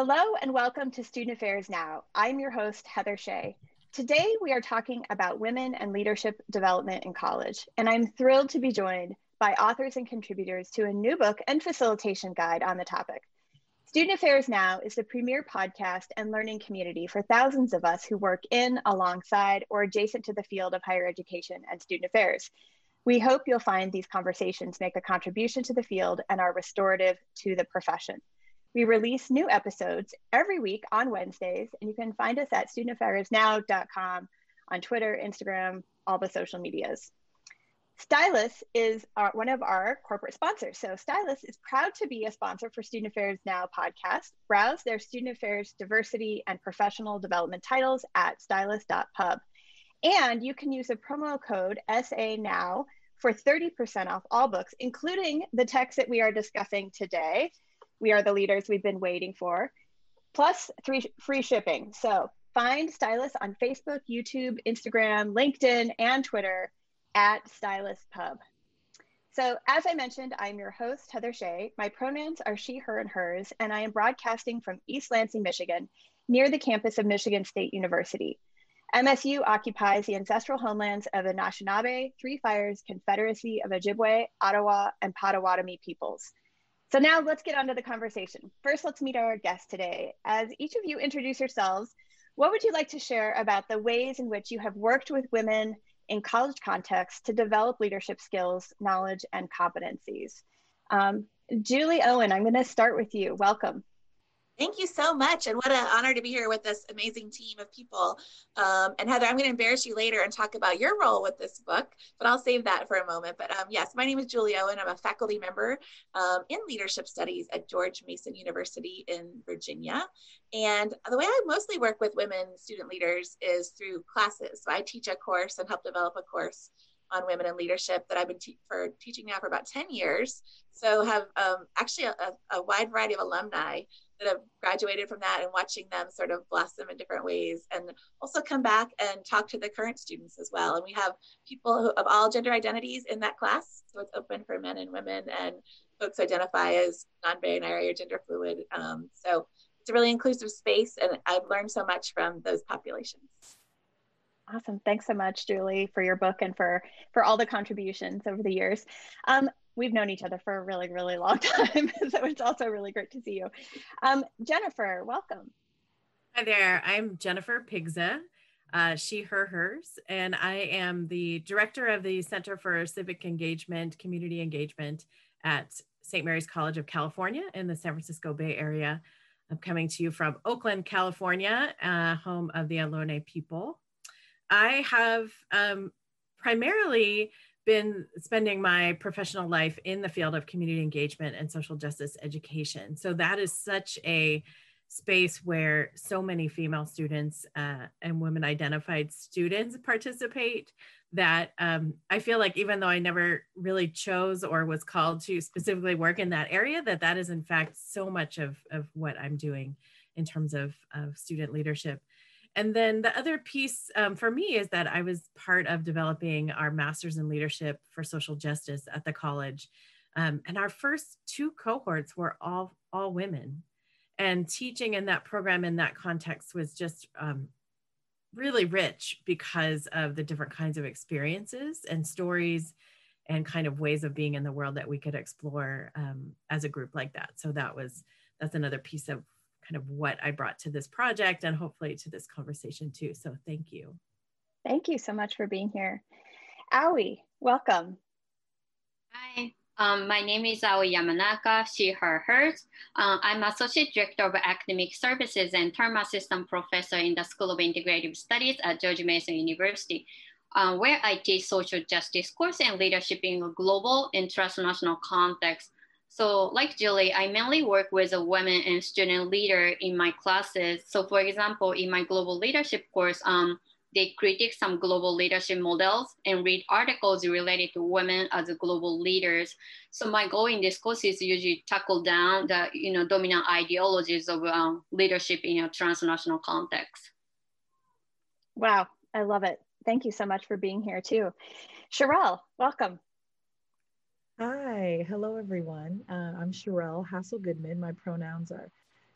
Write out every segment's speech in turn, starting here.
Hello and welcome to Student Affairs Now. I'm your host, Heather Shea. Today we are talking about women and leadership development in college, and I'm thrilled to be joined by authors and contributors to a new book and facilitation guide on the topic. Student Affairs Now is the premier podcast and learning community for thousands of us who work in, alongside, or adjacent to the field of higher education and student affairs. We hope you'll find these conversations make a contribution to the field and are restorative to the profession. We release new episodes every week on Wednesdays, and you can find us at studentaffairsnow.com on Twitter, Instagram, all the social medias. Stylus is our, one of our corporate sponsors. So Stylus is proud to be a sponsor for Student Affairs Now podcast. Browse their Student Affairs diversity and professional development titles at stylus.pub. And you can use a promo code SA Now for 30% off all books, including the text that we are discussing today. We are the leaders we've been waiting for, plus three free shipping. So find Stylus on Facebook, YouTube, Instagram, LinkedIn, and Twitter at Stylus Pub. So, as I mentioned, I'm your host, Heather Shea. My pronouns are she, her, and hers, and I am broadcasting from East Lansing, Michigan, near the campus of Michigan State University. MSU occupies the ancestral homelands of the Anishinaabe, Three Fires Confederacy of Ojibwe, Ottawa, and Potawatomi peoples. So now let's get on to the conversation. First, let's meet our guest today. As each of you introduce yourselves, what would you like to share about the ways in which you have worked with women in college context to develop leadership skills, knowledge, and competencies? Um, Julie Owen, I'm going to start with you. Welcome. Thank you so much. And what an honor to be here with this amazing team of people. Um, and Heather, I'm going to embarrass you later and talk about your role with this book, but I'll save that for a moment. But um, yes, my name is Julie Owen. I'm a faculty member um, in leadership studies at George Mason University in Virginia. And the way I mostly work with women student leaders is through classes. So I teach a course and help develop a course on women in leadership that I've been te- for teaching now for about 10 years. So have um, actually a, a, wide variety of alumni that have graduated from that and watching them sort of blossom in different ways and also come back and talk to the current students as well. And we have people who, of all gender identities in that class. So it's open for men and women and folks identify as non-binary or gender fluid. Um, so it's a really inclusive space and I've learned so much from those populations. Awesome. Thanks so much, Julie, for your book and for for all the contributions over the years. Um, we've known each other for a really, really long time. so it's also really great to see you. Um, Jennifer, welcome. Hi there. I'm Jennifer Pigza, uh, she, her, hers, and I am the director of the Center for Civic Engagement, Community Engagement at St. Mary's College of California in the San Francisco Bay Area. I'm coming to you from Oakland, California, uh, home of the Ohlone people. I have um, primarily been spending my professional life in the field of community engagement and social justice education. So that is such a space where so many female students uh, and women identified students participate that um, I feel like even though I never really chose or was called to specifically work in that area, that that is in fact so much of, of what I'm doing in terms of, of student leadership. And then the other piece um, for me is that I was part of developing our master's in leadership for social justice at the college. Um, and our first two cohorts were all, all women. And teaching in that program in that context was just um, really rich because of the different kinds of experiences and stories and kind of ways of being in the world that we could explore um, as a group like that. So that was that's another piece of kind of what I brought to this project and hopefully to this conversation too. So thank you. Thank you so much for being here. Aoi, welcome. Hi, um, my name is Aoi Yamanaka, she, her, hers. Uh, I'm Associate Director of Academic Services and Term Assistant Professor in the School of Integrative Studies at George Mason University, uh, where I teach social justice course and leadership in a global and transnational context. So like Julie, I mainly work with a women and student leader in my classes. So for example, in my global leadership course, um, they critique some global leadership models and read articles related to women as global leaders. So my goal in this course is usually tackle down the you know dominant ideologies of um, leadership in a transnational context. Wow, I love it. Thank you so much for being here too. Sharrell, welcome. Hi, hello everyone. Uh, I'm Sharrell Hassell-Goodman. My pronouns are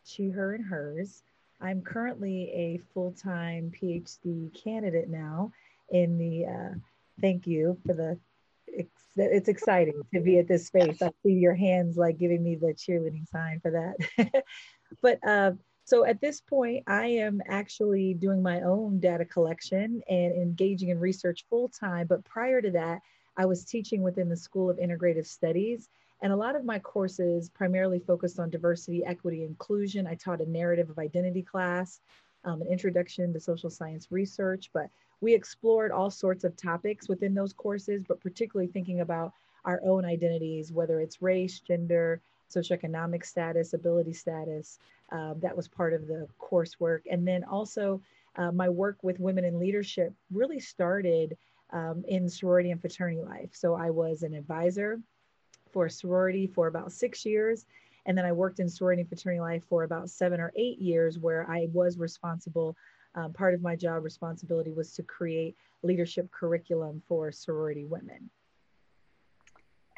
She, Her, and Hers. I'm currently a full time PhD candidate now in the, uh, thank you for the, it's, it's exciting to be at this space. I see your hands like giving me the cheerleading sign for that. but uh, so at this point, I am actually doing my own data collection and engaging in research full time. But prior to that, I was teaching within the School of Integrative Studies and a lot of my courses primarily focused on diversity, equity, inclusion. I taught a narrative of identity class, um, an introduction to social science research, but we explored all sorts of topics within those courses, but particularly thinking about our own identities, whether it's race, gender, socioeconomic status, ability status. Um, that was part of the coursework. And then also, uh, my work with women in leadership really started um, in sorority and fraternity life. So I was an advisor for sorority for about six years. And then I worked in sorority and fraternity life for about seven or eight years, where I was responsible. Um, part of my job responsibility was to create leadership curriculum for sorority women.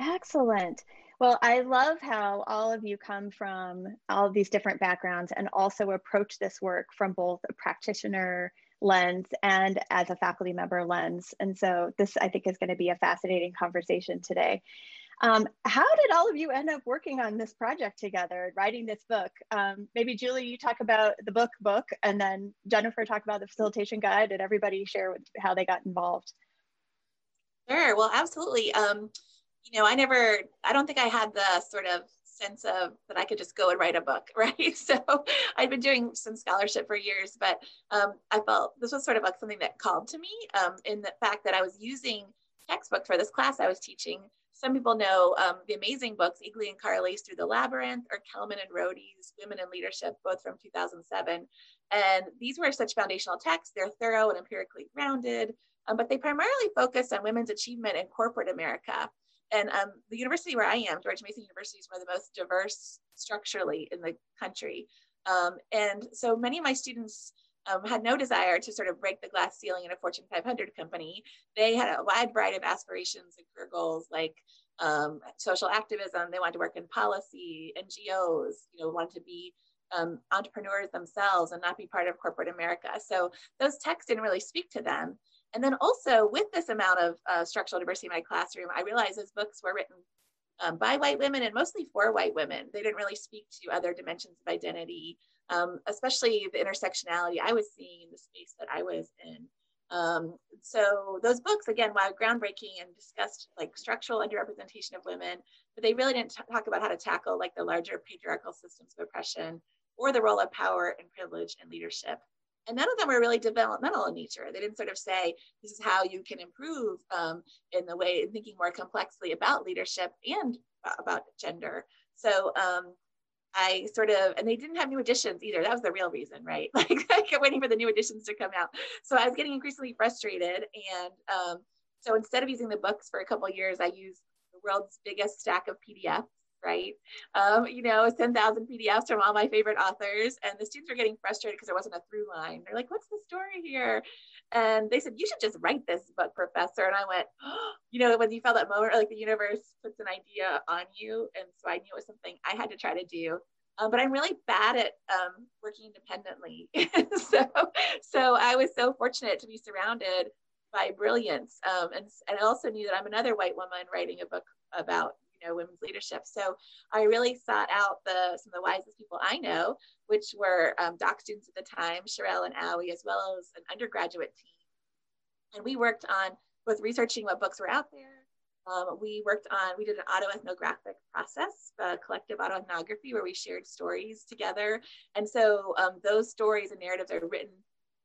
Excellent. Well, I love how all of you come from all of these different backgrounds and also approach this work from both a practitioner lens and as a faculty member lens. And so this, I think, is going to be a fascinating conversation today. Um, how did all of you end up working on this project together, writing this book? Um, maybe Julie, you talk about the book book, and then Jennifer talk about the facilitation guide, and everybody share how they got involved. Sure. Well, absolutely. Um, you know, I never, I don't think I had the sort of sense of that I could just go and write a book, right? So I'd been doing some scholarship for years, but um, I felt this was sort of like something that called to me um, in the fact that I was using textbooks for this class I was teaching some people know um, the amazing books, Eagly and Carli's Through the Labyrinth or Kellerman and Rhode's Women in Leadership, both from 2007. And these were such foundational texts. They're thorough and empirically grounded, um, but they primarily focused on women's achievement in corporate America. And um, the university where I am, George Mason University, is one of the most diverse structurally in the country. Um, and so many of my students um, had no desire to sort of break the glass ceiling in a Fortune 500 company. They had a wide variety of aspirations and career goals like um, social activism. They wanted to work in policy, NGOs, you know, wanted to be um, entrepreneurs themselves and not be part of corporate America. So those texts didn't really speak to them. And then also with this amount of uh, structural diversity in my classroom, I realized those books were written um, by white women and mostly for white women. They didn't really speak to other dimensions of identity um, especially the intersectionality I was seeing in the space that I was in. Um, so those books, again, while groundbreaking and discussed like structural underrepresentation of women, but they really didn't talk about how to tackle like the larger patriarchal systems of oppression or the role of power and privilege and leadership. And none of them were really developmental in nature. They didn't sort of say, this is how you can improve um, in the way, in thinking more complexly about leadership and about gender. So um, I sort of, and they didn't have new editions either. That was the real reason, right? Like I kept waiting for the new editions to come out. So I was getting increasingly frustrated. And um, so instead of using the books for a couple years, I used the world's biggest stack of PDFs, right? Um, you know, 10,000 PDFs from all my favorite authors. And the students were getting frustrated because there wasn't a through line. They're like, what's the story here? And they said, you should just write this book, professor. And I went, oh, you know, when you felt that moment, like the universe puts an idea on you. And so I knew it was something I had to try to do. Um, but I'm really bad at um, working independently. so, so I was so fortunate to be surrounded by brilliance. Um, and, and I also knew that I'm another white woman writing a book about know women's leadership. So I really sought out the some of the wisest people I know, which were um, doc students at the time, Sherelle and Aoi, as well as an undergraduate team. And we worked on both researching what books were out there, um, we worked on, we did an autoethnographic process, collective autoethnography where we shared stories together. And so um, those stories and narratives are written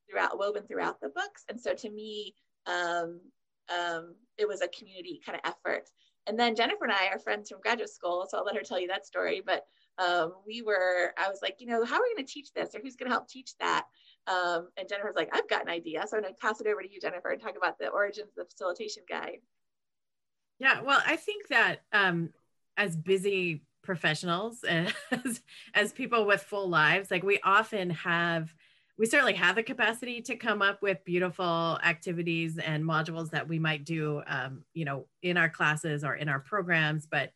throughout, woven throughout the books. And so to me, um, um it was a community kind of effort. And then Jennifer and I are friends from graduate school, so I'll let her tell you that story. But um, we were, I was like, you know, how are we going to teach this or who's going to help teach that? Um, and Jennifer's like, I've got an idea. So I'm going to pass it over to you, Jennifer, and talk about the origins of the facilitation guide. Yeah, well, I think that um, as busy professionals as, as people with full lives, like we often have, we certainly have the capacity to come up with beautiful activities and modules that we might do, um, you know, in our classes or in our programs. But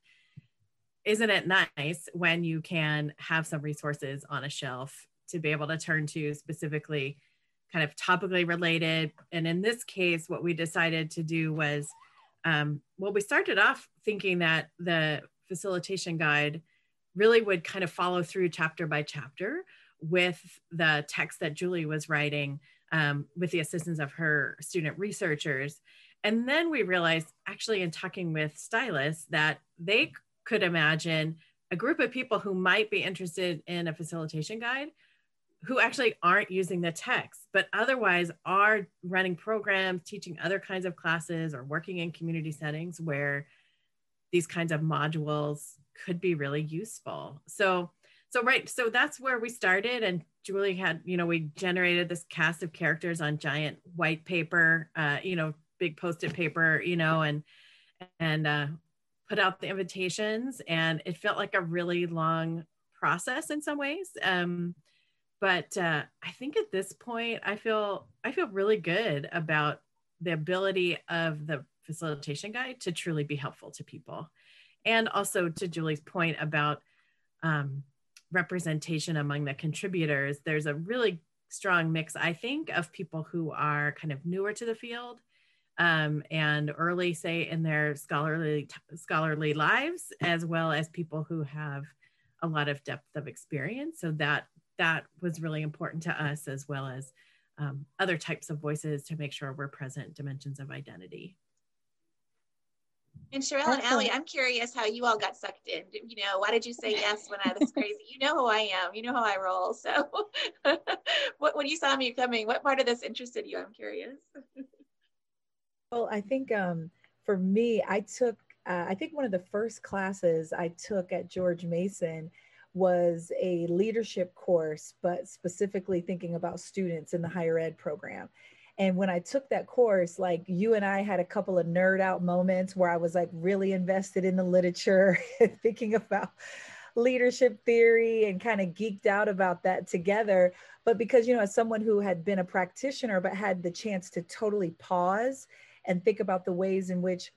isn't it nice when you can have some resources on a shelf to be able to turn to specifically kind of topically related and in this case what we decided to do was um, well we started off thinking that the facilitation guide really would kind of follow through chapter by chapter with the text that julie was writing um, with the assistance of her student researchers and then we realized actually in talking with Stylus that they could imagine a group of people who might be interested in a facilitation guide who actually aren't using the text, but otherwise are running programs, teaching other kinds of classes, or working in community settings where these kinds of modules could be really useful. So, so right, so that's where we started, and Julie had, you know, we generated this cast of characters on giant white paper, uh, you know, big post-it paper, you know, and and uh, put out the invitations and it felt like a really long process in some ways um, but uh, i think at this point i feel i feel really good about the ability of the facilitation guide to truly be helpful to people. And also to julie's point about um, representation among the contributors there's a really strong mix i think of people who are kind of newer to the field um, and early, say, in their scholarly scholarly lives, as well as people who have a lot of depth of experience. So that that was really important to us, as well as um, other types of voices to make sure we're present dimensions of identity. And Sharrell and Aoi, I'm curious how you all got sucked in. You know, why did you say yes when I was crazy? You know who I am. You know how I roll. So, what when you saw me coming, what part of this interested you? I'm curious. Well, I think um, for me, I took, uh, I think one of the first classes I took at George Mason was a leadership course, but specifically thinking about students in the higher ed program. And when I took that course, like you and I had a couple of nerd out moments where I was like really invested in the literature, thinking about leadership theory and kind of geeked out about that together. But because, you know, as someone who had been a practitioner but had the chance to totally pause and think about the ways in which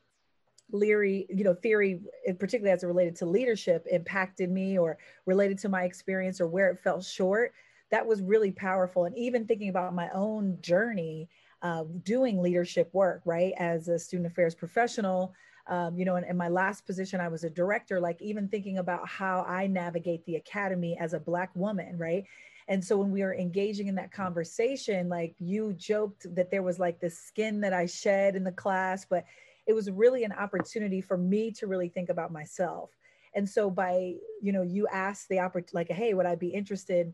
Leary, you know, theory, eh, particularly as it related to leadership, impacted me or related to my experience or where it fell short. That was really powerful. And even thinking about my own journey uh, doing leadership work, right, as a student affairs professional, um, you know, in, in my last position, I was a director, like even thinking about how I navigate the academy as a Black woman, right? And so when we were engaging in that conversation, like you joked that there was like this skin that I shed in the class, but it was really an opportunity for me to really think about myself. And so by, you know, you asked the opportunity, like, hey, would I be interested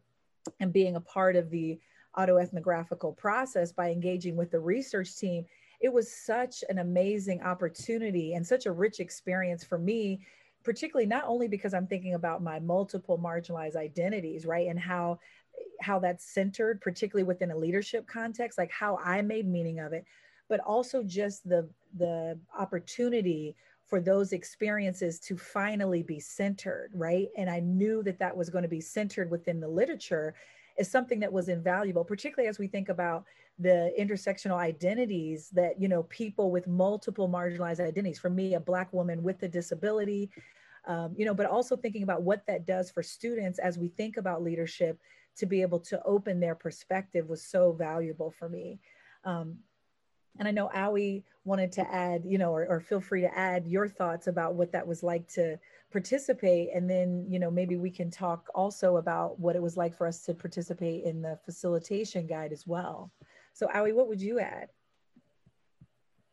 in being a part of the autoethnographical process by engaging with the research team? It was such an amazing opportunity and such a rich experience for me particularly not only because I'm thinking about my multiple marginalized identities, right? And how how that's centered, particularly within a leadership context, like how I made meaning of it, but also just the the opportunity for those experiences to finally be centered, right? And I knew that that was going to be centered within the literature is something that was invaluable, particularly as we think about the intersectional identities that, you know, people with multiple marginalized identities, for me, a Black woman with a disability, um, you know, but also thinking about what that does for students as we think about leadership to be able to open their perspective was so valuable for me. Um, and I know Aoi wanted to add, you know, or, or, feel free to add your thoughts about what that was like to participate. And then, you know, maybe we can talk also about what it was like for us to participate in the facilitation guide as well. So Aoi, what would you add?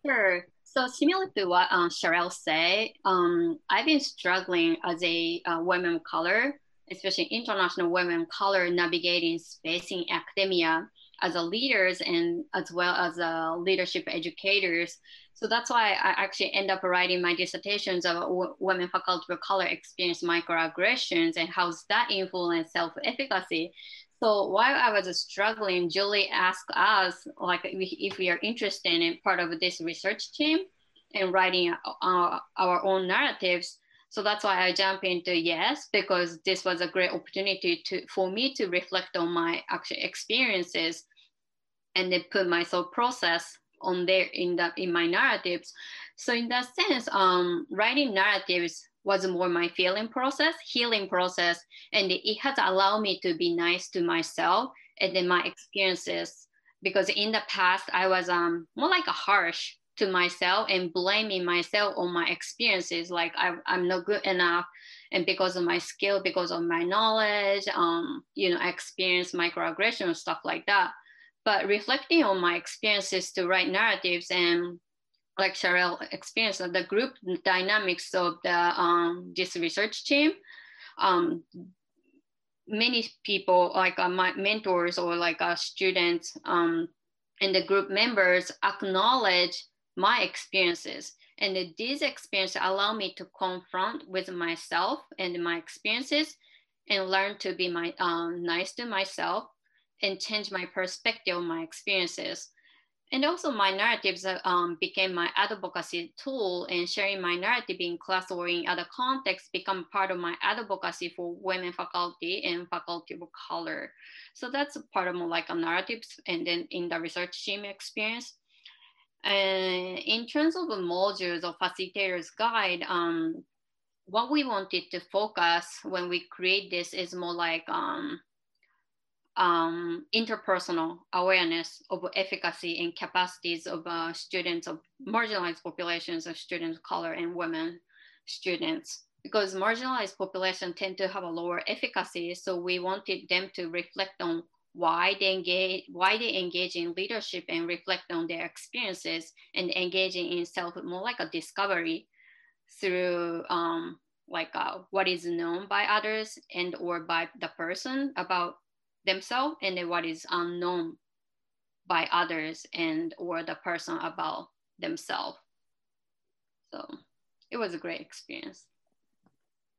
Sure. So similar to what uh, Sharrell said, um, I've been struggling as a uh, woman of color especially international women of color navigating space in academia as a leaders and as well as uh, leadership educators. So that's why I actually end up writing my dissertations of women faculty of color experience microaggressions and how's that influence self-efficacy. So while I was struggling, Julie asked us like if we are interested in part of this research team and writing our, uh, our own narratives. So that's why I jump into yes, because this was a great opportunity to for me to reflect on my actual experiences and then put my thought process on there in the in my narratives. So in that sense, um, writing narratives was more my feeling process, healing process, and it has allowed me to be nice to myself and then my experiences. Because in the past, I was um more like a harsh to myself and blaming myself on my experiences, like I, I'm not good enough, and because of my skill, because of my knowledge, um, you know, I experienced microaggression stuff like that. But reflecting on my experiences to write narratives and like Sharrell experienced, the group dynamics of the um, this research team, um, many people like uh, my mentors or like uh, students um, and the group members acknowledge my experiences. And these experiences allow me to confront with myself and my experiences and learn to be my um, nice to myself and change my perspective my experiences and also my narratives uh, um, became my advocacy tool and sharing my narrative in class or in other contexts become part of my advocacy for women faculty and faculty of color. So that's part of more like a narratives and then in the research team experience. And in terms of the modules or facilitators guide, um, what we wanted to focus when we create this is more like um, um, interpersonal awareness of efficacy and capacities of uh, students of marginalized populations of students of color and women students. Because marginalized populations tend to have a lower efficacy so we wanted them to reflect on why they engage why they engage in leadership and reflect on their experiences and engaging in self more like a discovery through um, like uh, what is known by others and or by the person about themselves and what is unknown by others and or the person about themselves. So it was a great experience.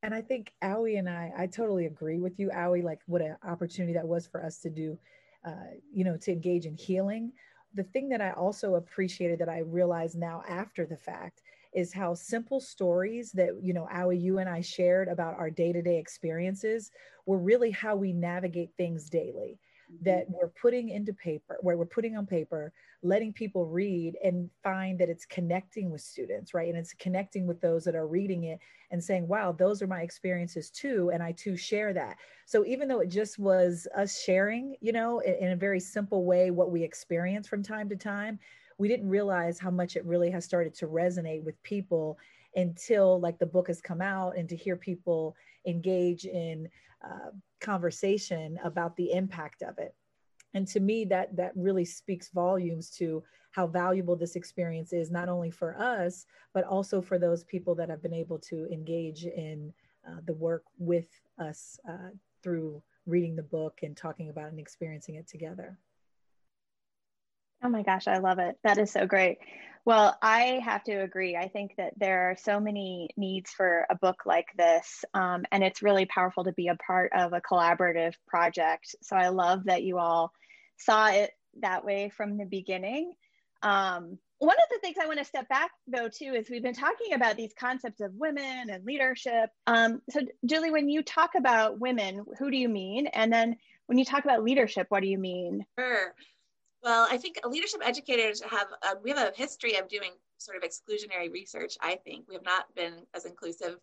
And i think Aoi and i i totally agree with you Aoi like what an opportunity that was for us to do uh, you know to engage in healing. The thing that i also appreciated that i realized now after the fact is how simple stories that you know Aoi, you and I shared about our day-to-day experiences were really how we navigate things daily. Mm-hmm. That we're putting into paper, where we're putting on paper, letting people read and find that it's connecting with students, right? And it's connecting with those that are reading it and saying, wow, those are my experiences too. And I too share that. So even though it just was us sharing, you know, in, in a very simple way, what we experience from time to time, we didn't realize how much it really has started to resonate with people until like the book has come out and to hear people engage in uh, conversation about the impact of it. And to me that that really speaks volumes to how valuable this experience is not only for us but also for those people that have been able to engage in uh, the work with us uh, through reading the book and talking about and experiencing it together Oh my gosh, I love it. That is so great. Well, I have to agree. I think that there are so many needs for a book like this, um, and it's really powerful to be a part of a collaborative project. So I love that you all saw it that way from the beginning. Um, one of the things I want to step back though too is we've been talking about these concepts of women and leadership. Um, so Julie, when you talk about women, who do you mean? And then when you talk about leadership, what do you mean? Sure. Well, I think leadership educators have, uh, we have a history of doing sort of exclusionary research, I think. We have not been as inclusive,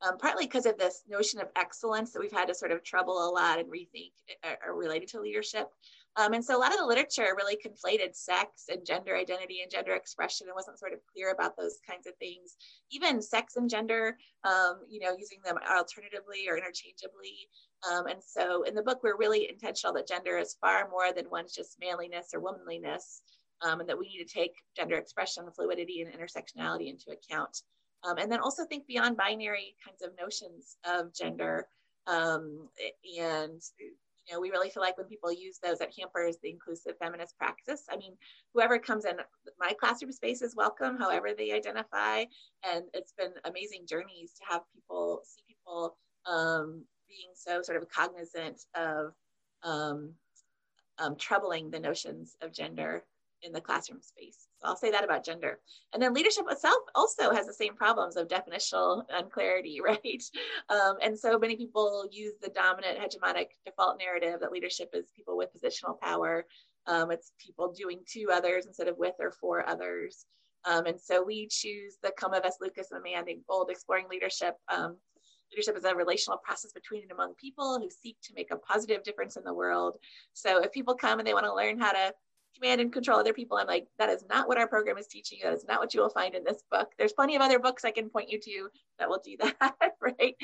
um, partly because of this notion of excellence that we've had to sort of trouble a lot and rethink uh, related to leadership. Um, and so a lot of the literature really conflated sex and gender identity and gender expression and wasn't sort of clear about those kinds of things. Even sex and gender, um, you know, using them alternatively or interchangeably. Um, and so in the book, we're really intentional that gender is far more than one's just manliness or womanliness, um, and that we need to take gender expression, fluidity, and intersectionality into account. Um, and then also think beyond binary kinds of notions of gender. Um, and you know, we really feel like when people use those, that hampers the inclusive feminist practice. I mean, whoever comes in my classroom space is welcome, however they identify. And it's been amazing journeys to have people see people um, being so sort of cognizant of um, um, troubling the notions of gender in the classroom space. So I'll say that about gender. And then leadership itself also has the same problems of definitional unclarity, right? Um, and so many people use the dominant hegemonic default narrative that leadership is people with positional power. Um, it's people doing to others instead of with or for others. Um, and so we choose the Komives Lucas and named Bold Exploring Leadership. Leadership is a relational process between and among people who seek to make a positive difference in the world. So if people come and they want to learn how to command and control other people, I'm like, that is not what our program is teaching you. That is not what you will find in this book. There's plenty of other books I can point you to that will do that, right?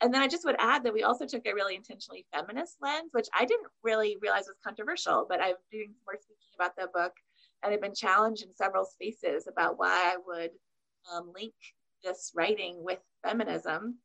And then I just would add that we also took a really intentionally feminist lens, which I didn't really realize was controversial, but I'm doing more speaking about the book and I've been challenged in several spaces about why I would um, link this writing with feminism.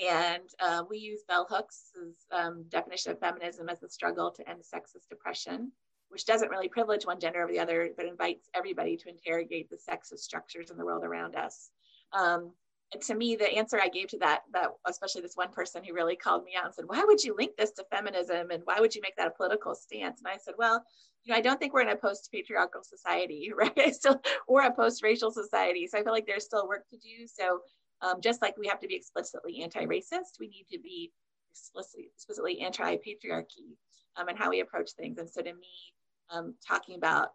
And uh, we use Bell Hooks' um, definition of feminism as the struggle to end sexist oppression, which doesn't really privilege one gender over the other, but invites everybody to interrogate the sexist structures in the world around us. Um, and to me, the answer I gave to that, that especially this one person who really called me out and said, "Why would you link this to feminism? And why would you make that a political stance?" And I said, "Well, you know, I don't think we're in a post-patriarchal society, right? Still, or a post-racial society. So I feel like there's still work to do. So um, just like we have to be explicitly anti-racist, we need to be explicitly, explicitly anti-patriarchy um, and how we approach things. And so to me, um, talking about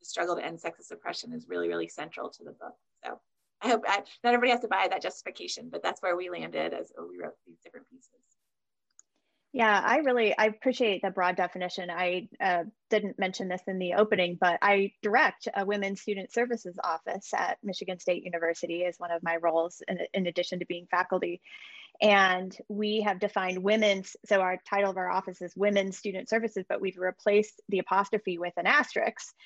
the struggle to end sexist oppression is really, really central to the book. So I hope I, not everybody has to buy that justification, but that's where we landed as we wrote these different pieces. Yeah, I really I appreciate the broad definition. I uh, didn't mention this in the opening, but I direct a women's student services office at Michigan State University as one of my roles, in, in addition to being faculty. And we have defined women's, so our title of our office is Women's Student Services, but we've replaced the apostrophe with an asterisk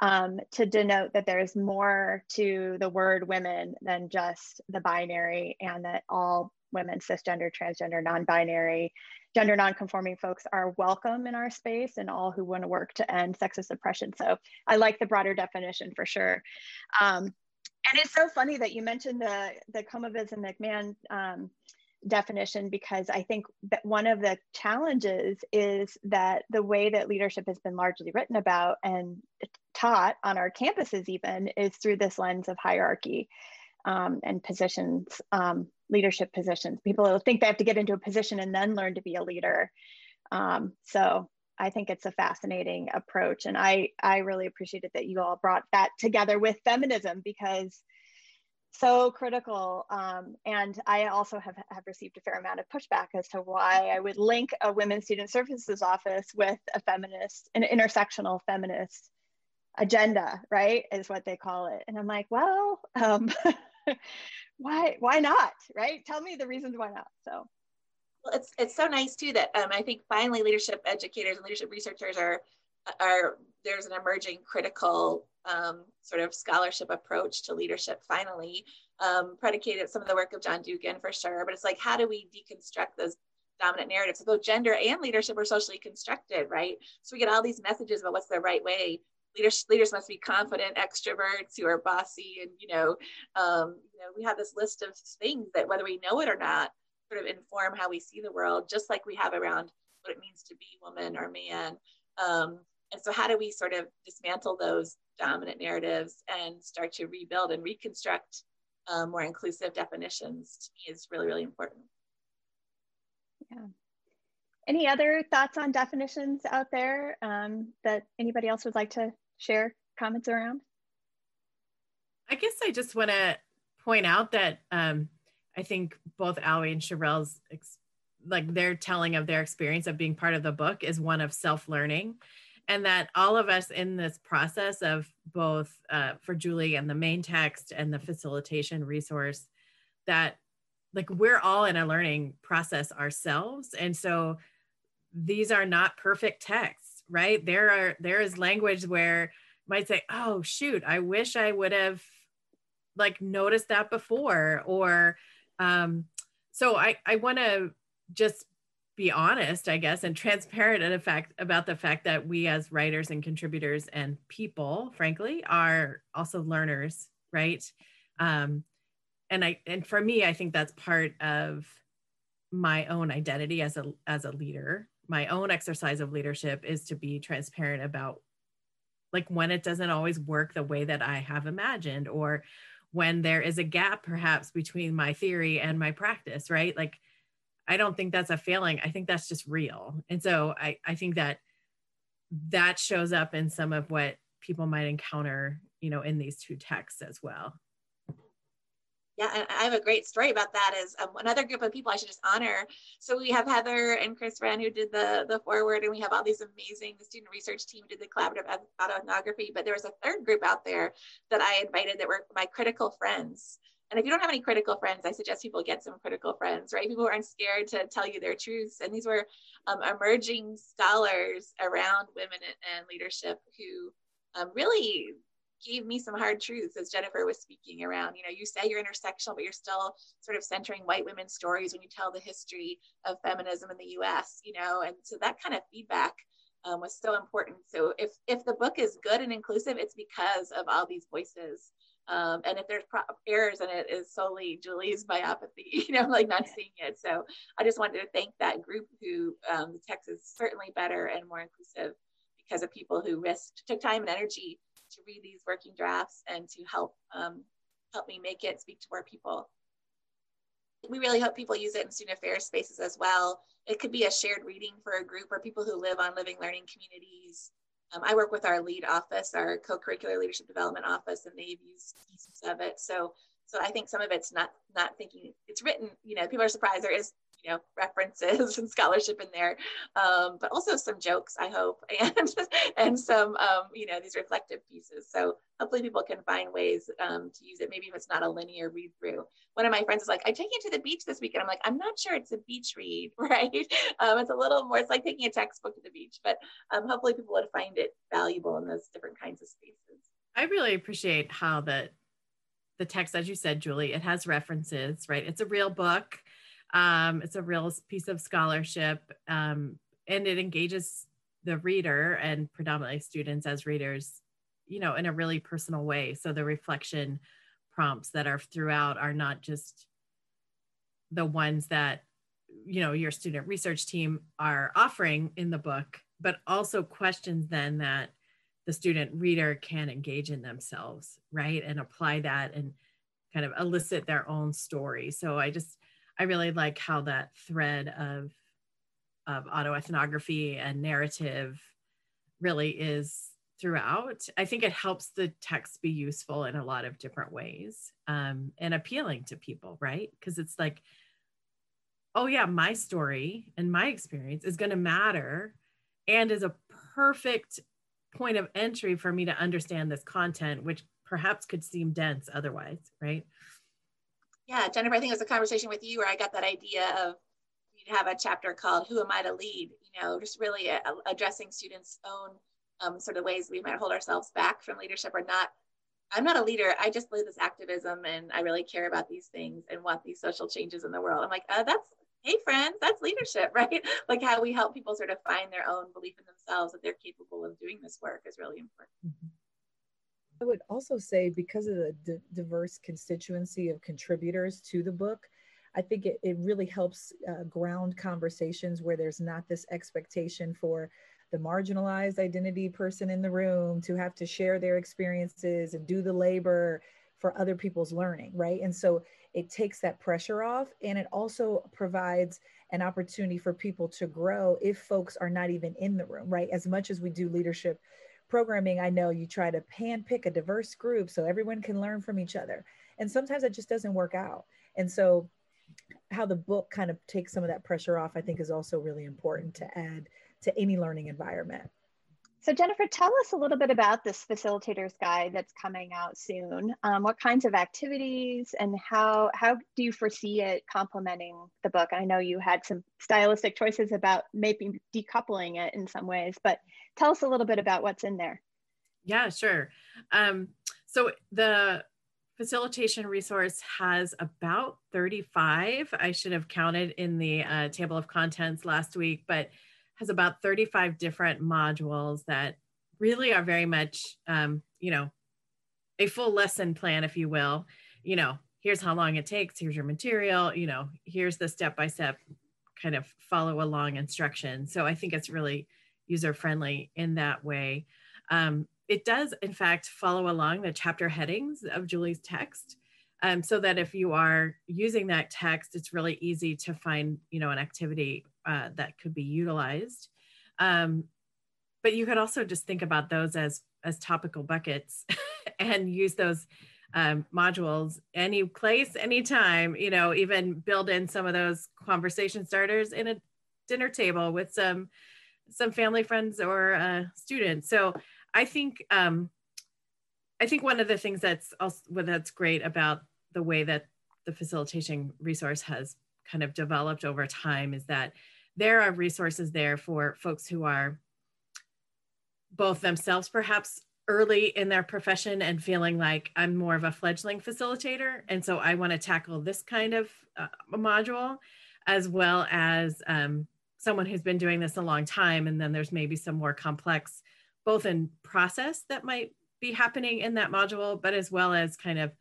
um, to denote that there's more to the word women than just the binary and that all women, cisgender, transgender, non binary, gender non-conforming folks are welcome in our space and all who want to work to end sexist oppression. So I like the broader definition for sure. Um, and it's so funny that you mentioned the, the Komives and McMahon um, definition because I think that one of the challenges is that the way that leadership has been largely written about and taught on our campuses even is through this lens of hierarchy um, and positions, um, leadership positions. People think they have to get into a position and then learn to be a leader. Um, so I think it's a fascinating approach. And I, I really appreciated that you all brought that together with feminism because so critical. Um, and I also have, have received a fair amount of pushback as to why I would link a women's student services office with a feminist, an intersectional feminist agenda, right? Is what they call it. And I'm like, well, um, why why not right tell me the reasons why not so well it's it's so nice too that um, i think finally leadership educators and leadership researchers are are there's an emerging critical um, sort of scholarship approach to leadership finally um, predicated some of the work of john dugan for sure but it's like how do we deconstruct those dominant narratives both gender and leadership are socially constructed right so we get all these messages about what's the right way leaders leaders must be confident extroverts who are bossy and you know um, you know we have this list of things that whether we know it or not sort of inform how we see the world just like we have around what it means to be woman or man. Um, and so how do we sort of dismantle those dominant narratives and start to rebuild and reconstruct um, more inclusive definitions to me is really really important. Yeah any other thoughts on definitions out there um, that anybody else would like to share comments around? I guess I just want to point out that um, I think both Aoi and Sharrell's like their telling of their experience of being part of the book is one of self-learning and that all of us in this process of both uh, for julie and the main text and the facilitation resource that like we're all in a learning process ourselves and so these are not perfect texts right? There are there is language where might say oh shoot i wish i would have like noticed that before or um so i i want to just be honest i guess and transparent in fact about the fact that we as writers and contributors and people frankly are also learners right? Um and i and for me i think that's part of my own identity as a as a leader my own exercise of leadership is to be transparent about like when it doesn't always work the way that I have imagined or when there is a gap perhaps between my theory and my practice, right? Like I don't think that's a failing. I think that's just real. And so I, I think that that shows up in some of what people might encounter you know, in these two texts as well. Yeah, and I have a great story about that. Is um, another group of people I should just honor. So we have Heather and Kris Renn who did the the foreword, and we have all these amazing the student research team did the collaborative autoethnography. But there was a third group out there that I invited that were my critical friends. And if you don't have any critical friends, I suggest people get some critical friends, right? People who aren't scared to tell you their truths. And these were um, emerging scholars around women and leadership who um, really gave me some hard truths as Jennifer was speaking around. You know, you say you're intersectional, but you're still sort of centering white women's stories when you tell the history of feminism in the US, you know, and so that kind of feedback um, was so important. So if if the book is good and inclusive, it's because of all these voices. Um, and if there's pro- errors in it, is solely Julie's myopathy, you know, like not seeing it. So I just wanted to thank that group who um, the text is certainly better and more inclusive because of people who risked, took time and energy to read these working drafts and to help um, help me make it speak to more people. We really hope people use it in student affairs spaces as well. It could be a shared reading for a group or people who live on living learning communities. Um, I work with our lead office, our co-curricular leadership development office, and they've used pieces of it. So, so I think some of it's not not thinking it's written. You know, people are surprised there is you know references and scholarship in there. Um, but also some jokes i hope and and some um, you know these reflective pieces. So hopefully people can find ways um, to use it. Maybe if it's not a linear read through one of my friends is like i take you to the beach this weekend. I'm like i'm not sure it's a beach read right? Um, it's a little more it's like taking a textbook to the beach but um, hopefully people would find it valuable in those different kinds of spaces. I really appreciate how the the text as you said julie it has references right? It's a real book um, it's a real piece of scholarship um, and it engages the reader and predominantly students as readers, you know, in a really personal way. So the reflection prompts that are throughout are not just the ones that, you know, your student research team are offering in the book, but also questions then that the student reader can engage in themselves, right? And apply that and kind of elicit their own story. So I just, I really like how that thread of of autoethnography and narrative really is throughout. I think it helps the text be useful in a lot of different ways um, and appealing to people, right? Because it's like, oh yeah, my story and my experience is going to matter and is a perfect point of entry for me to understand this content, which perhaps could seem dense otherwise, right? Yeah, Jennifer, I think it was a conversation with you where I got that idea of you'd have a chapter called "Who Am I to Lead?" You know, just really a, a addressing students' own um, sort of ways we might hold ourselves back from leadership or not. I'm not a leader. I just live this activism, and I really care about these things and want these social changes in the world. I'm like, uh, that's hey friends, that's leadership, right? like how we help people sort of find their own belief in themselves that they're capable of doing this work is really important. Mm-hmm. I would also say because of the d- diverse constituency of contributors to the book, I think it, it really helps uh, ground conversations where there's not this expectation for the marginalized identity person in the room to have to share their experiences and do the labor for other people's learning, right? And so it takes that pressure off and it also provides an opportunity for people to grow if folks are not even in the room, right? As much as we do leadership programming, I know you try to pan pick a diverse group so everyone can learn from each other. And sometimes it just doesn't work out. And so, how the book kind of takes some of that pressure off, I think, is also really important to add to any learning environment. So, Jennifer, tell us a little bit about this facilitator's guide that's coming out soon. Um, what kinds of activities and how how do you foresee it complementing the book? I know you had some stylistic choices about maybe decoupling it in some ways, but tell us a little bit about what's in there. Yeah, sure. Um, so the facilitation resource has about 35. I should have counted in the uh, table of contents last week, but has about 35 different modules that really are very much, um, you know, a full lesson plan, if you will. You know, here's how long it takes, here's your material, you know, here's the step by step kind of follow along instruction. So I think it's really user friendly in that way. Um, it does, in fact, follow along the chapter headings of Julie's text. Um, so that if you are using that text, it's really easy to find, you know, an activity uh, that could be utilized. Um, but you could also just think about those as as topical buckets and use those um, modules any place, anytime, you know, even build in some of those conversation starters in a dinner table with some some family friends or uh, students. So I think um, I think one of the things that's also well, that's great about the way that the facilitation resource has kind of developed over time is that there are resources there for folks who are both themselves perhaps early in their profession and feeling like I'm more of a fledgling facilitator. And so I want to tackle this kind of uh, module as well as um, someone who's been doing this a long time. And then there's maybe some more complex, both in process that might be happening in that module, but as well as kind of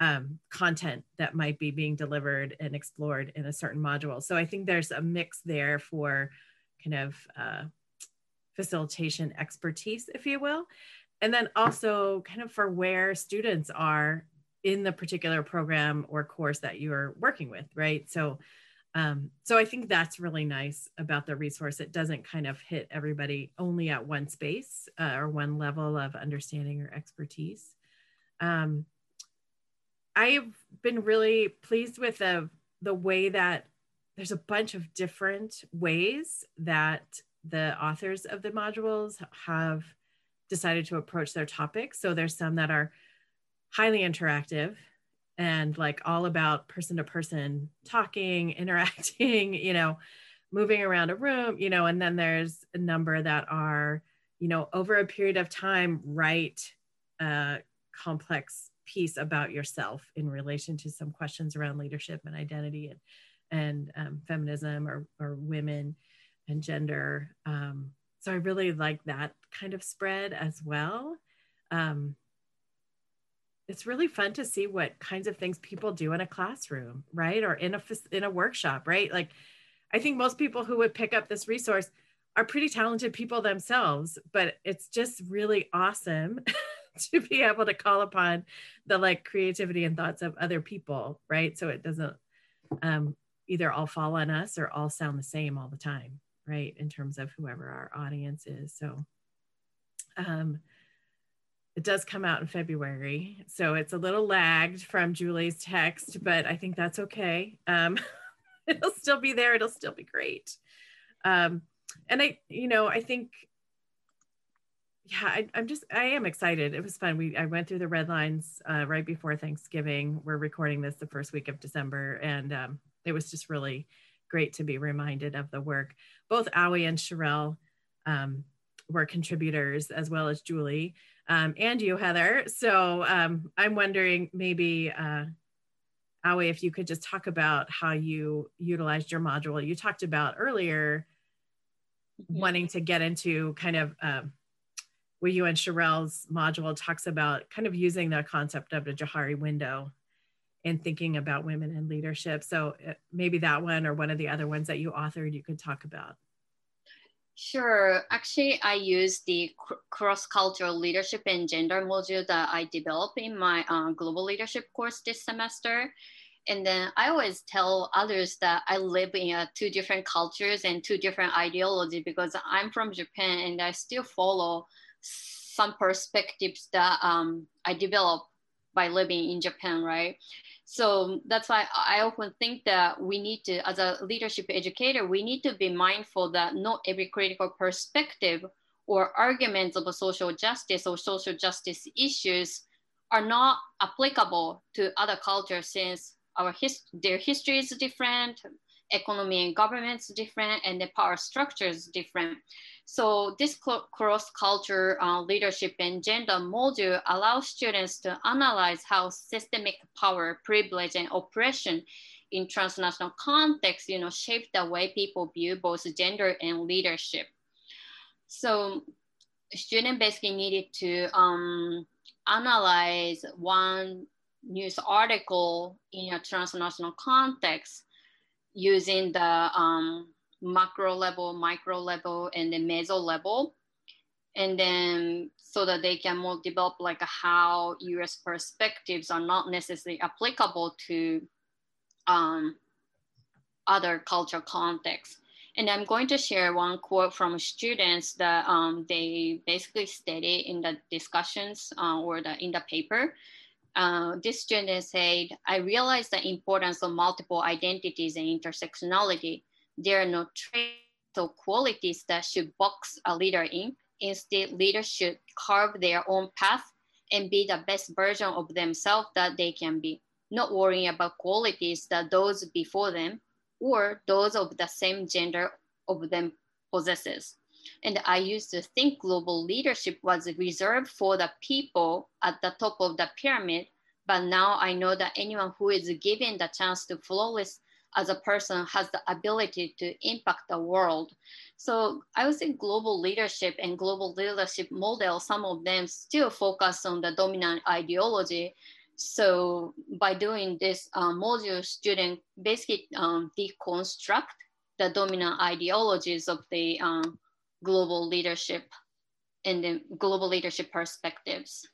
um, content that might be being delivered and explored in a certain module. So I think there's a mix there for kind of uh, facilitation expertise, if you will. And then also kind of for where students are in the particular program or course that you're working with, right? So um, so I think that's really nice about the resource. It doesn't kind of hit everybody only at one space uh, or one level of understanding or expertise. Um, I've been really pleased with the the way that there's a bunch of different ways that the authors of the modules have decided to approach their topics. So there's some that are highly interactive and like all about person to person talking, interacting, you know, moving around a room, you know, and then there's a number that are, you know, over a period of time, write a complex piece about yourself in relation to some questions around leadership and identity and and um, feminism or or women and gender. Um, so I really like that kind of spread as well. Um, it's really fun to see what kinds of things people do in a classroom, right? Or in a in a workshop, right? Like I think most people who would pick up this resource are pretty talented people themselves, but it's just really awesome to be able to call upon the like creativity and thoughts of other people, right? So it doesn't um, either all fall on us or all sound the same all the time, right? In terms of whoever our audience is. So um, it does come out in February, so it's a little lagged from Julie's text, but I think that's okay. Um, it'll still be there. It'll still be great. Um, and I, you know, I think, yeah, I, am just, I am excited. It was fun. We, I went through the red lines uh, right before Thanksgiving. We're recording this the first week of December, and um, it was just really great to be reminded of the work. Both Aoi and Sharrell um, were contributors, as well as Julie um, and you, Heather. So um, I'm wondering maybe, uh, Aoi, if you could just talk about how you utilized your module. You talked about earlier mm-hmm. wanting to get into kind of um, where you and Sharrell's module talks about kind of using the concept of the Johari window and thinking about women in leadership. So uh, maybe that one or one of the other ones that you authored, you could talk about. Sure. Actually, I use the cross-cultural leadership and gender module that I developed in my uh, global leadership course this semester. And then I always tell others that I live in uh, two different cultures and two different ideologies because I'm from Japan and I still follow some perspectives that um, I developed by living in Japan, right? So that's why I often think that we need to, as a leadership educator, we need to be mindful that not every critical perspective or arguments of social justice or social justice issues are not applicable to other cultures since our his, their history is different, economy and government is different, and the power structures different. So this cross-culture uh, leadership and gender module allows students to analyze how systemic power, privilege, and oppression in transnational context, you know, shape the way people view both gender and leadership. So student basically needed to um, analyze one news article in a transnational context using the um, macro level, micro level, and the meso level. And then so that they can more develop like how US perspectives are not necessarily applicable to um, other cultural contexts. And I'm going to share one quote from students that um, they basically stated in the discussions uh, or the, in the paper. Uh, this student said, I realize the importance of multiple identities and intersectionality. There are no traits or qualities that should box a leader in. Instead, leaders should carve their own path and be the best version of themselves that they can be, not worrying about qualities that those before them or those of the same gender of them possesses. And I used to think global leadership was reserved for the people at the top of the pyramid, but now I know that anyone who is given the chance to flawless as a person has the ability to impact the world. So I would say global leadership and global leadership model, some of them still focus on the dominant ideology. So by doing this uh, module, student basically um, deconstruct the dominant ideologies of the um, global leadership and the global leadership perspectives.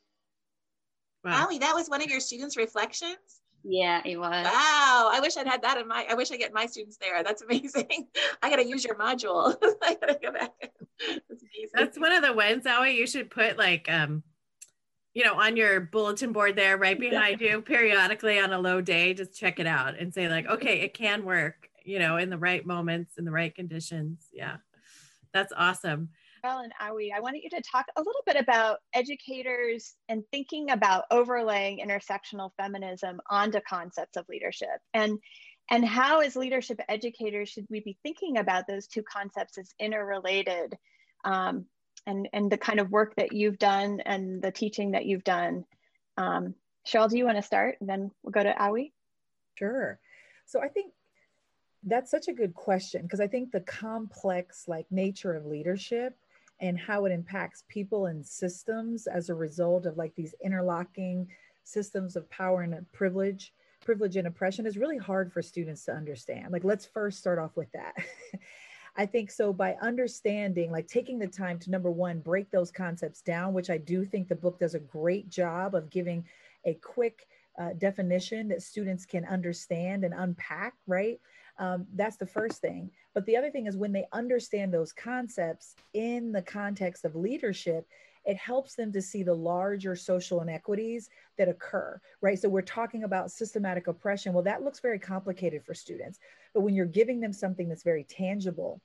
Wow. Aoi, that was one of your students' reflections? Yeah, it was. Wow. I wish I'd had that in my, I wish I get my students there. That's amazing. I got to use your module. I got to go back. That's, amazing. That's one of the ones, Zoe, you should put like, um, you know, on your bulletin board there, right behind you, periodically on a low day, just check it out and say like, okay, it can work, you know, in the right moments, in the right conditions. Yeah. That's awesome. Well, and Aoi, I wanted you to talk a little bit about educators and thinking about overlaying intersectional feminism onto concepts of leadership. And and how as leadership educators should we be thinking about those two concepts as interrelated um, and and the kind of work that you've done and the teaching that you've done? Um, Sharrell do you want to start? And then we'll go to Aoi. Sure. So i think that's such a good question because i think the complex like nature of leadership and how it impacts people and systems as a result of like these interlocking systems of power and privilege privilege and oppression is really hard for students to understand. Like let's first start off with that. I think so by understanding like taking the time to number one break those concepts down which i do think the book does a great job of giving a quick uh, definition that students can understand and unpack right um, that's the first thing. But the other thing is when they understand those concepts in the context of leadership, it helps them to see the larger social inequities that occur, right? So we're talking about systematic oppression. Well, that looks very complicated for students. But when you're giving them something that's very tangible,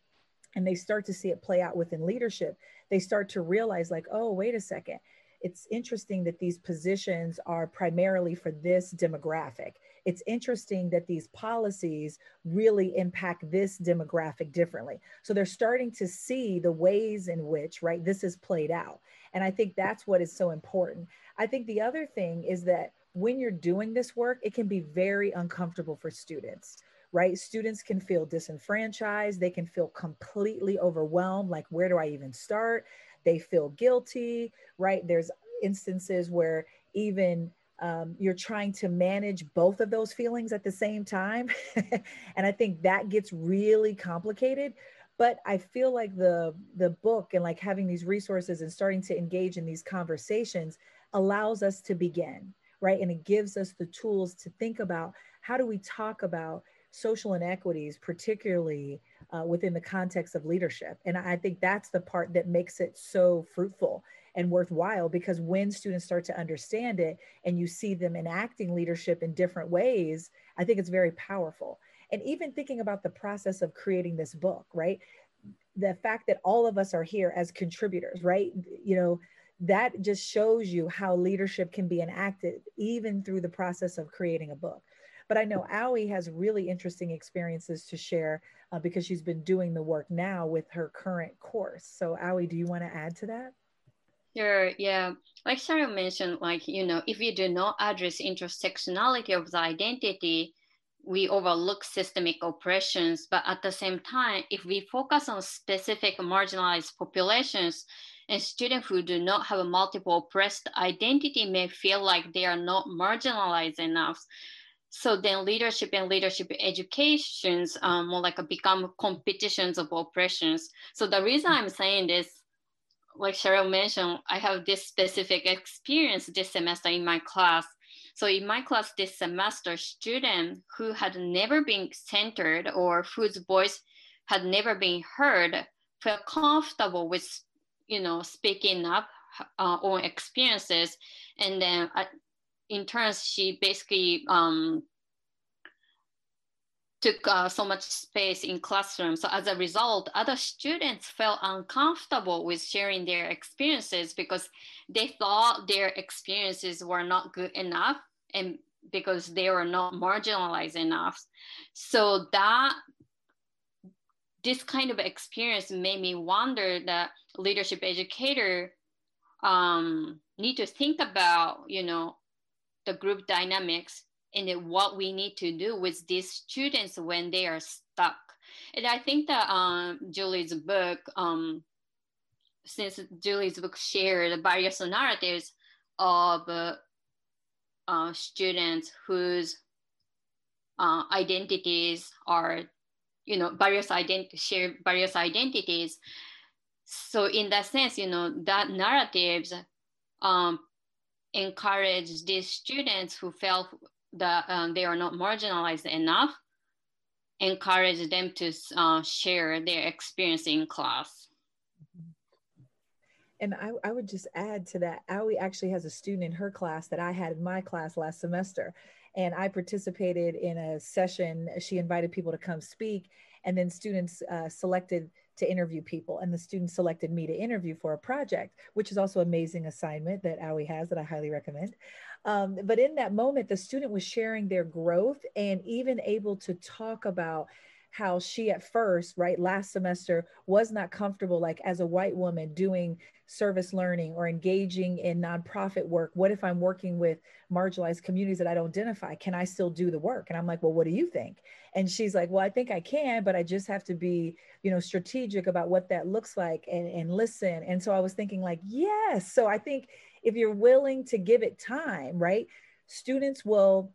and they start to see it play out within leadership, they start to realize, like, oh, wait a second. It's interesting that these positions are primarily for this demographic it's interesting that these policies really impact this demographic differently. So they're starting to see the ways in which, right, this is played out. And I think that's what is so important. I think the other thing is that when you're doing this work, it can be very uncomfortable for students right? Students can feel disenfranchised. They can feel completely overwhelmed. Like, where do I even start? They feel guilty, right? There's instances where even um, you're trying to manage both of those feelings at the same time. and I think that gets really complicated. But I feel like the the book and like having these resources and starting to engage in these conversations allows us to begin, right? And it gives us the tools to think about how do we talk about social inequities, particularly uh, within the context of leadership. And I think that's the part that makes it so fruitful and worthwhile because when students start to understand it and you see them enacting leadership in different ways, I think it's very powerful. And even thinking about the process of creating this book, right? The fact that all of us are here as contributors, right? You know, that just shows you how leadership can be enacted even through the process of creating a book. But I know Aoi has really interesting experiences to share uh, because she's been doing the work now with her current course. So Aoi, do you want to add to that? Sure, yeah. Like Sarah mentioned, like, you know, if we do not address intersectionality of the identity, we overlook systemic oppressions. But at the same time, if we focus on specific marginalized populations, and students who do not have a multiple oppressed identity may feel like they are not marginalized enough. So then leadership and leadership educations um, more like a become competitions of oppressions. So the reason I'm saying this, like Sharrell mentioned, I have this specific experience this semester in my class. So in my class this semester, student who had never been centered or whose voice had never been heard felt comfortable with you know speaking up uh, own experiences and then uh, in turns she basically um, took uh, so much space in classroom. So as a result, other students felt uncomfortable with sharing their experiences because they thought their experiences were not good enough and because they were not marginalized enough. So that this kind of experience made me wonder that leadership educator um, need to think about, you know, the group dynamics and what we need to do with these students when they are stuck. And I think that um, Julie's book, um, since Julie's book shared various narratives of uh, uh, students whose uh, identities are, you know, various identities share various identities. So in that sense, you know, that narratives um, encourage these students who felt that um, they are not marginalized enough, encourage them to uh, share their experience in class. And I, I would just add to that, Aoi actually has a student in her class that I had in my class last semester. And I participated in a session. She invited people to come speak, and then students uh, selected to interview people and the students selected me to interview for a project which is also amazing assignment that Aoi has that I highly recommend. Um, but in that moment, the student was sharing their growth and even able to talk about how she at first, right, last semester was not comfortable, like as a white woman doing service learning or engaging in nonprofit work. What if I'm working with marginalized communities that I don't identify? Can I still do the work? And I'm like, well, what do you think? And she's like, well, I think I can, but I just have to be, you know, strategic about what that looks like and, and listen. And so I was thinking, like, yes. So I think if you're willing to give it time, right, students will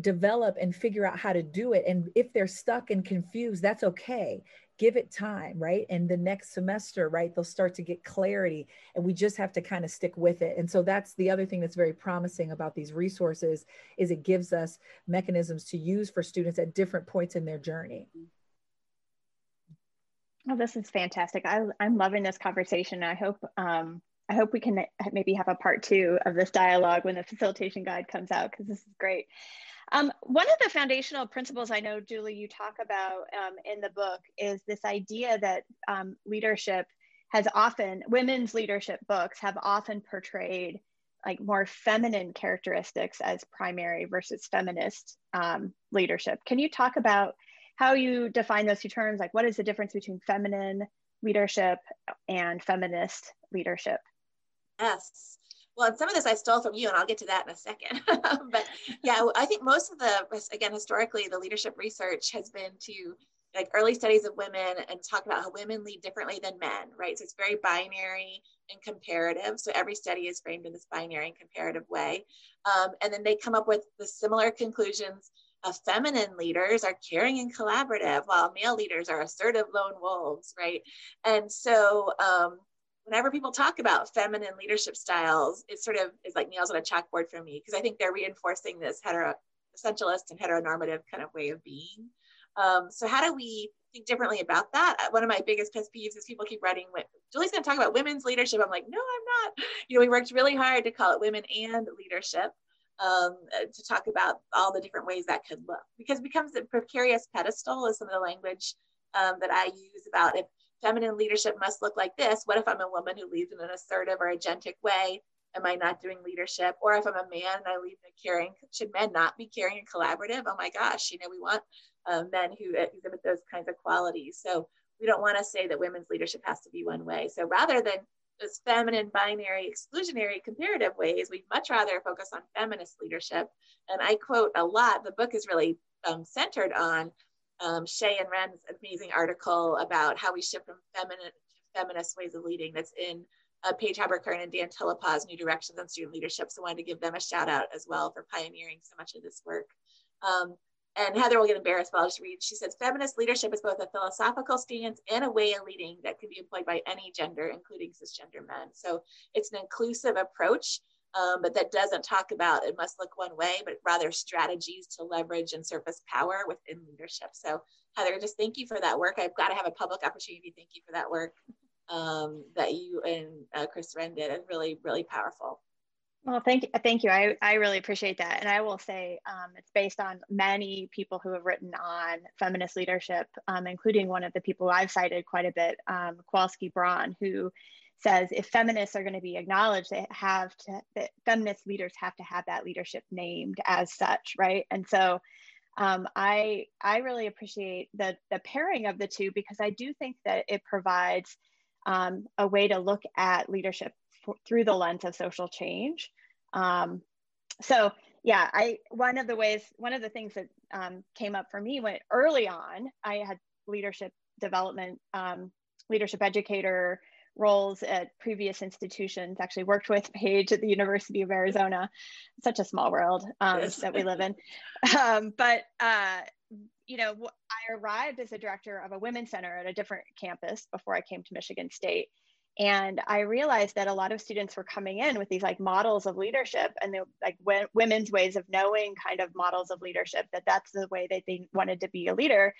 develop and figure out how to do it. And if they're stuck and confused, that's okay. Give it time, right? And the next semester, right, they'll start to get clarity and we just have to kind of stick with it. And so that's the other thing that's very promising about these resources is it gives us mechanisms to use for students at different points in their journey. Oh, this is fantastic. I, I'm loving this conversation. I hope um, I hope we can maybe have a part two of this dialogue when the facilitation guide comes out because this is great. Um, one of the foundational principles I know, Julie, you talk about um, in the book is this idea that um, leadership has often, women's leadership books have often portrayed like more feminine characteristics as primary versus feminist um, leadership. Can you talk about how you define those two terms? Like, what is the difference between feminine leadership and feminist leadership? Yes. Well, and some of this I stole from you, and I'll get to that in a second. but yeah, I think most of the, again, historically, the leadership research has been to like early studies of women and talk about how women lead differently than men, right? So it's very binary and comparative. So every study is framed in this binary and comparative way. Um, and then they come up with the similar conclusions of feminine leaders are caring and collaborative, while male leaders are assertive lone wolves, right? And so, um, whenever people talk about feminine leadership styles, it sort of is like nails on a chalkboard for me because I think they're reinforcing this hetero essentialist and heteronormative kind of way of being. Um, so how do we think differently about that? Uh, one of my biggest pet peeves is people keep writing, Julie's going to talk about women's leadership. I'm like, no, I'm not. You know, we worked really hard to call it women and leadership um, uh, to talk about all the different ways that could look because it becomes a precarious pedestal is some of the language um, that I use about if feminine leadership must look like this. What if I'm a woman who leads in an assertive or agentic way? Am I not doing leadership? Or if I'm a man and I lead in a caring, should men not be caring and collaborative? Oh my gosh, you know, we want uh, men who exhibit those kinds of qualities. So we don't want to say that women's leadership has to be one way. So rather than those feminine, binary, exclusionary, comparative ways, we'd much rather focus on feminist leadership. And I quote a lot, the book is really um, centered on um, Shea and Renn's amazing article about how we shift from feminine feminist ways of leading that's in uh, Paige Haber-Curran and Dan Tillapaugh's New Directions on Student Leadership. So I wanted to give them a shout out as well for pioneering so much of this work. Um, and Heather will get embarrassed, but I'll just read. She says, feminist leadership is both a philosophical stance and a way of leading that can be employed by any gender, including cisgender men. So it's an inclusive approach um, but that doesn't talk about it must look one way, but rather strategies to leverage and surface power within leadership. So Heather, just thank you for that work. I've got to have a public opportunity. Thank you for that work um, that you and uh, Kris Renn did. It's really, really powerful. Well, thank you. Thank you. I, I really appreciate that. And I will say um, it's based on many people who have written on feminist leadership, um, including one of the people I've cited quite a bit, um, Kowalski Braun, who says if feminists are going to be acknowledged, they have to, that feminist leaders have to have that leadership named as such, right? And so um, I, I really appreciate the, the pairing of the two because I do think that it provides um, a way to look at leadership through the lens of social change. Um, so yeah, I one of the ways, one of the things that um, came up for me when early on, I had leadership development, um, leadership educator roles at previous institutions. Actually, worked with Paige at the University of Arizona. Such a small world um, yes. that we live in. Um, but uh, you know, I arrived as a director of a women's center at a different campus before I came to Michigan State and i realized that a lot of students were coming in with these like models of leadership and they like w- women's ways of knowing kind of models of leadership that that's the way that they wanted to be a leader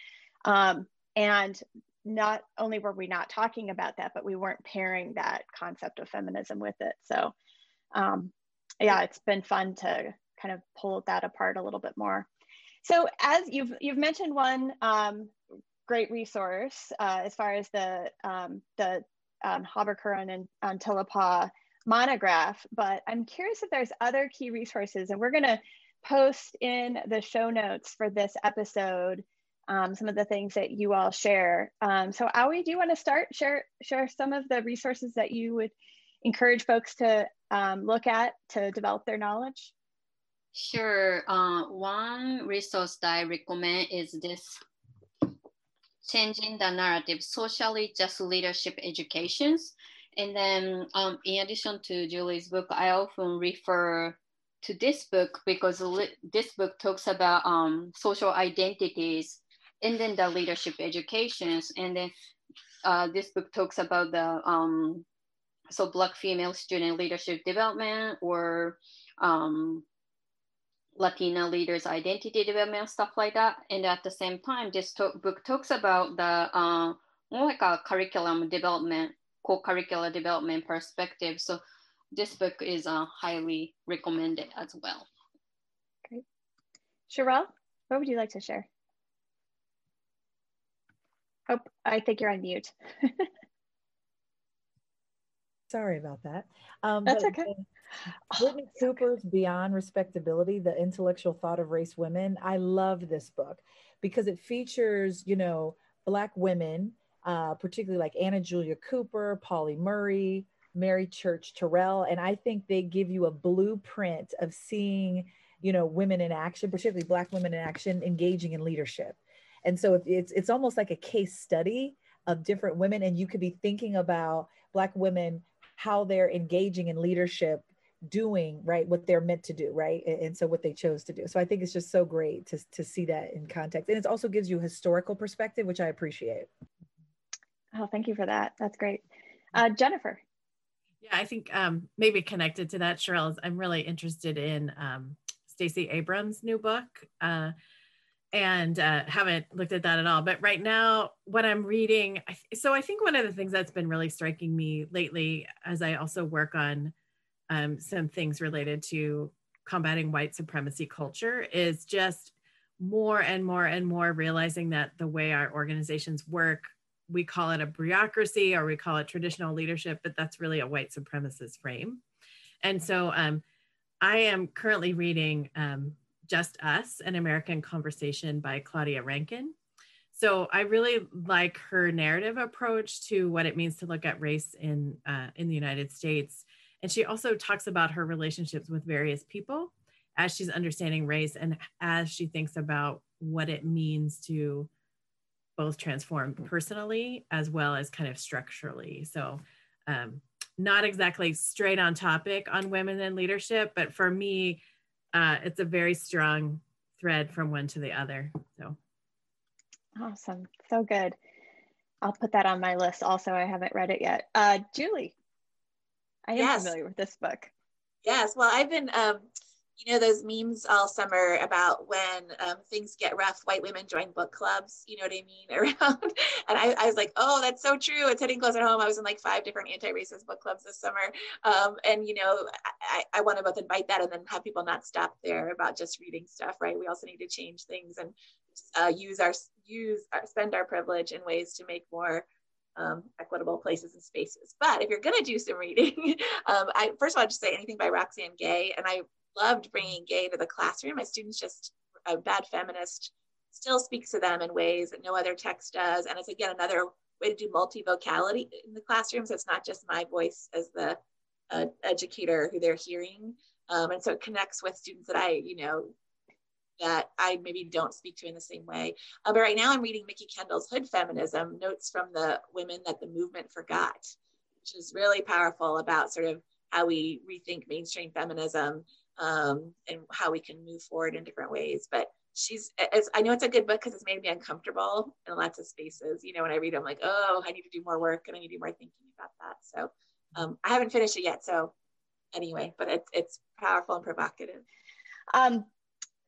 um, and not only were we not talking about that but we weren't pairing that concept of feminism with it. So um, yeah it's been fun to kind of pull that apart a little bit more. So as you've you've mentioned one um, great resource uh, as far as the um, the um, and Tillapaugh monograph, but I'm curious if there's other key resources and we're gonna post in the show notes for this episode um, some of the things that you all share. Um, so Aoi, do you wanna start, share, share some of the resources that you would encourage folks to um, look at to develop their knowledge? Sure. Uh, one resource that I recommend is this changing the narrative, socially just leadership educations. And then um, in addition to Julie's book, I often refer to this book because this book talks about um, social identities and then the leadership educations. And then uh, this book talks about the um, so Black female student leadership development or um, Latina leaders identity development, stuff like that. And at the same time, this book talks about the uh, more like a curriculum development, co-curricular development perspective. So this book is uh, highly recommended as well. Great. Sharrell what would you like to share? Oh, I think you're on mute. Sorry about that. Um, That's okay. Brittney Cooper's Beyond Respectability, the intellectual thought of race women. I love this book because it features, you know, Black women, uh, particularly like Anna Julia Cooper, Pauli Murray, Mary Church Terrell. And I think they give you a blueprint of seeing, you know, women in action, particularly Black women in action, engaging in leadership. And so it's, it's almost like a case study of different women. And you could be thinking about Black women, how they're engaging in leadership doing right what they're meant to do right? And, and, so what they chose to do. So i think it's just so great to, to see that in context. And it also gives you a historical perspective which i appreciate. Oh thank you for that. That's great. Uh, jennifer. Yeah i think um, maybe connected to that Sharrell i'm really interested in um, stacey abrams new book. Uh, and uh, haven't looked at that at all. But right now, what I'm reading, so I think one of the things that's been really striking me lately, as I also work on um, some things related to combating white supremacy culture is just more and more and more realizing that the way our organizations work we call it a bureaucracy or we call it traditional leadership but that's really a white supremacist frame and so um, i am currently reading um, just us an american conversation by claudia rankine so i really like her narrative approach to what it means to look at race in uh, in the united states and she also talks about her relationships with various people as she's understanding race and as she thinks about what it means to both transform personally as well as kind of structurally. So, um, not exactly straight on topic on women in leadership, but for me, uh, it's a very strong thread from one to the other. So, awesome. So good. I'll put that on my list also. I haven't read it yet. Uh, Julie, I am yes. familiar with this book. Yes, well, I've been, um, you know, those memes all summer about when um, things get rough, white women join book clubs. You know what I mean? Around, and I, I was like, oh, that's so true. It's hitting close at home. I was in like five different anti-racist book clubs this summer, um, and you know, I, I want to both invite that and then have people not stop there about just reading stuff, right? We also need to change things and uh, use our use our, spend our privilege in ways to make more um, equitable places and spaces. But if you're going to do some reading, um, I first of all I just say anything by Roxane Gay, and I loved bringing Gay to the classroom. My students just a bad feminist still speaks to them in ways that no other text does, and it's again another way to do multivocality in the classroom. So it's not just my voice as the uh, educator who they're hearing. Um, and so it connects with students that I, you know, that I maybe don't speak to in the same way. Uh, but right now I'm reading Mikki Kendall's Hood Feminism, Notes from the Women That the Movement Forgot, which is really powerful about sort of how we rethink mainstream feminism um, and how we can move forward in different ways. But she's, as I know it's a good book because it's made me uncomfortable in lots of spaces. You know, when I read, it, I'm like, oh, I need to do more work and I need to do more thinking about that. So um, I haven't finished it yet. So anyway, but it's, it's powerful and provocative. Um,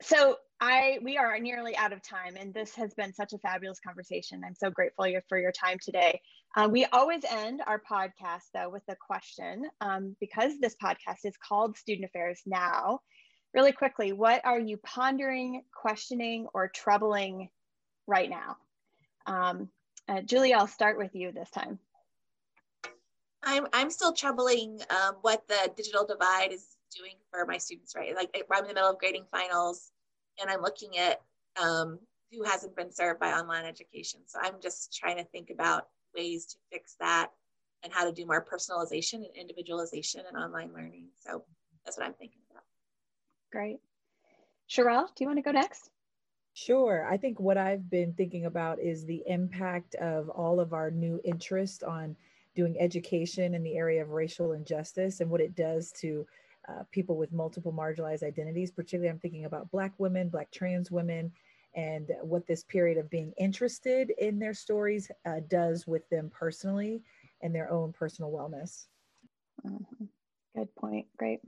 so I we are nearly out of time, and this has been such a fabulous conversation. I'm so grateful for your time today. Uh, we always end our podcast though with a question um, because this podcast is called Student Affairs Now. Really quickly, what are you pondering, questioning, or troubling right now? Um, uh, Julie, I'll start with you this time. I'm I'm still troubling um, what the digital divide is doing for my students, right? Like I'm in the middle of grading finals and I'm looking at um, who hasn't been served by online education. So I'm just trying to think about ways to fix that and how to do more personalization and individualization and online learning. So that's what I'm thinking about. Great. Sharrell, do you want to go next? Sure. I think what I've been thinking about is the impact of all of our new interest on doing education in the area of racial injustice and what it does to uh, people with multiple marginalized identities, particularly I'm thinking about Black women, Black trans women, and what this period of being interested in their stories uh, does with them personally and their own personal wellness. Mm-hmm. Good point. Great.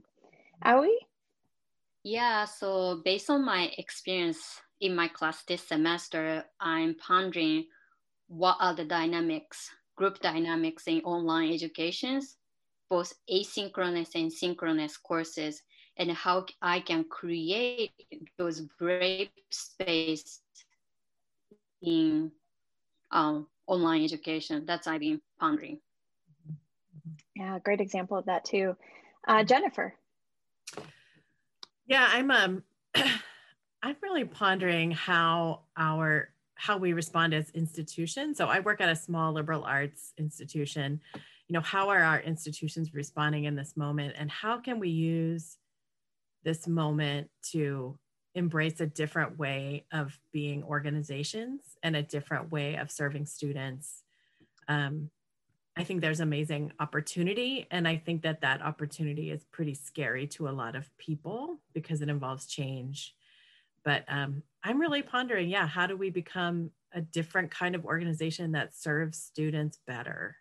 Aoi? Yeah, so based on my experience in my class this semester, I'm pondering what are the dynamics, group dynamics in online educations both asynchronous and synchronous courses and how I can create those brave space in um, online education. That's I've been pondering. Yeah, great example of that too. Uh, Jennifer. Yeah, I'm um I'm really pondering how our how we respond as institutions. So I work at a small liberal arts institution you know how are our institutions responding in this moment and how can we use this moment to embrace a different way of being organizations and a different way of serving students. Um, i think there's amazing opportunity and i think that that opportunity is pretty scary to a lot of people because it involves change. But um, i'm really pondering yeah how do we become a different kind of organization that serves students better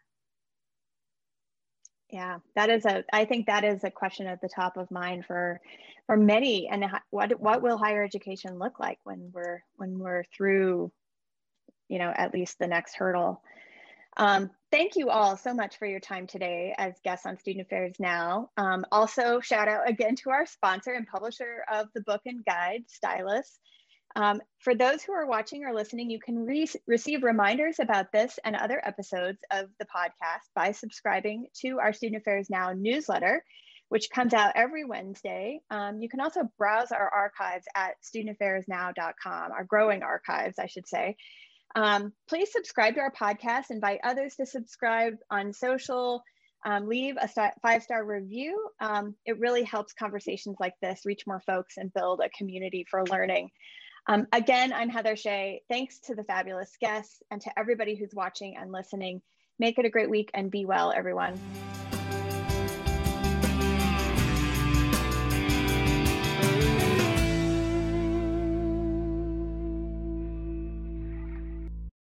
yeah, that is a. I think that is a question at the top of mind for, for many. And what what will higher education look like when we're when we're through, you know, at least the next hurdle. Um, thank you all so much for your time today as guests on Student Affairs Now. Um, also, shout out again to our sponsor and publisher of the book and guide, Stylus. Um, for those who are watching or listening, you can re receive reminders about this and other episodes of the podcast by subscribing to our Student Affairs Now newsletter, which comes out every Wednesday. Um, you can also browse our archives at studentaffairsnow.com, our growing archives, I should say. Um, please subscribe to our podcast, invite others to subscribe on social, um, leave a five star review. Um, it really helps conversations like this reach more folks and build a community for learning. Um, again, I'm Heather Shea. Thanks to the fabulous guests and to everybody who's watching and listening. Make it a great week and be well, everyone.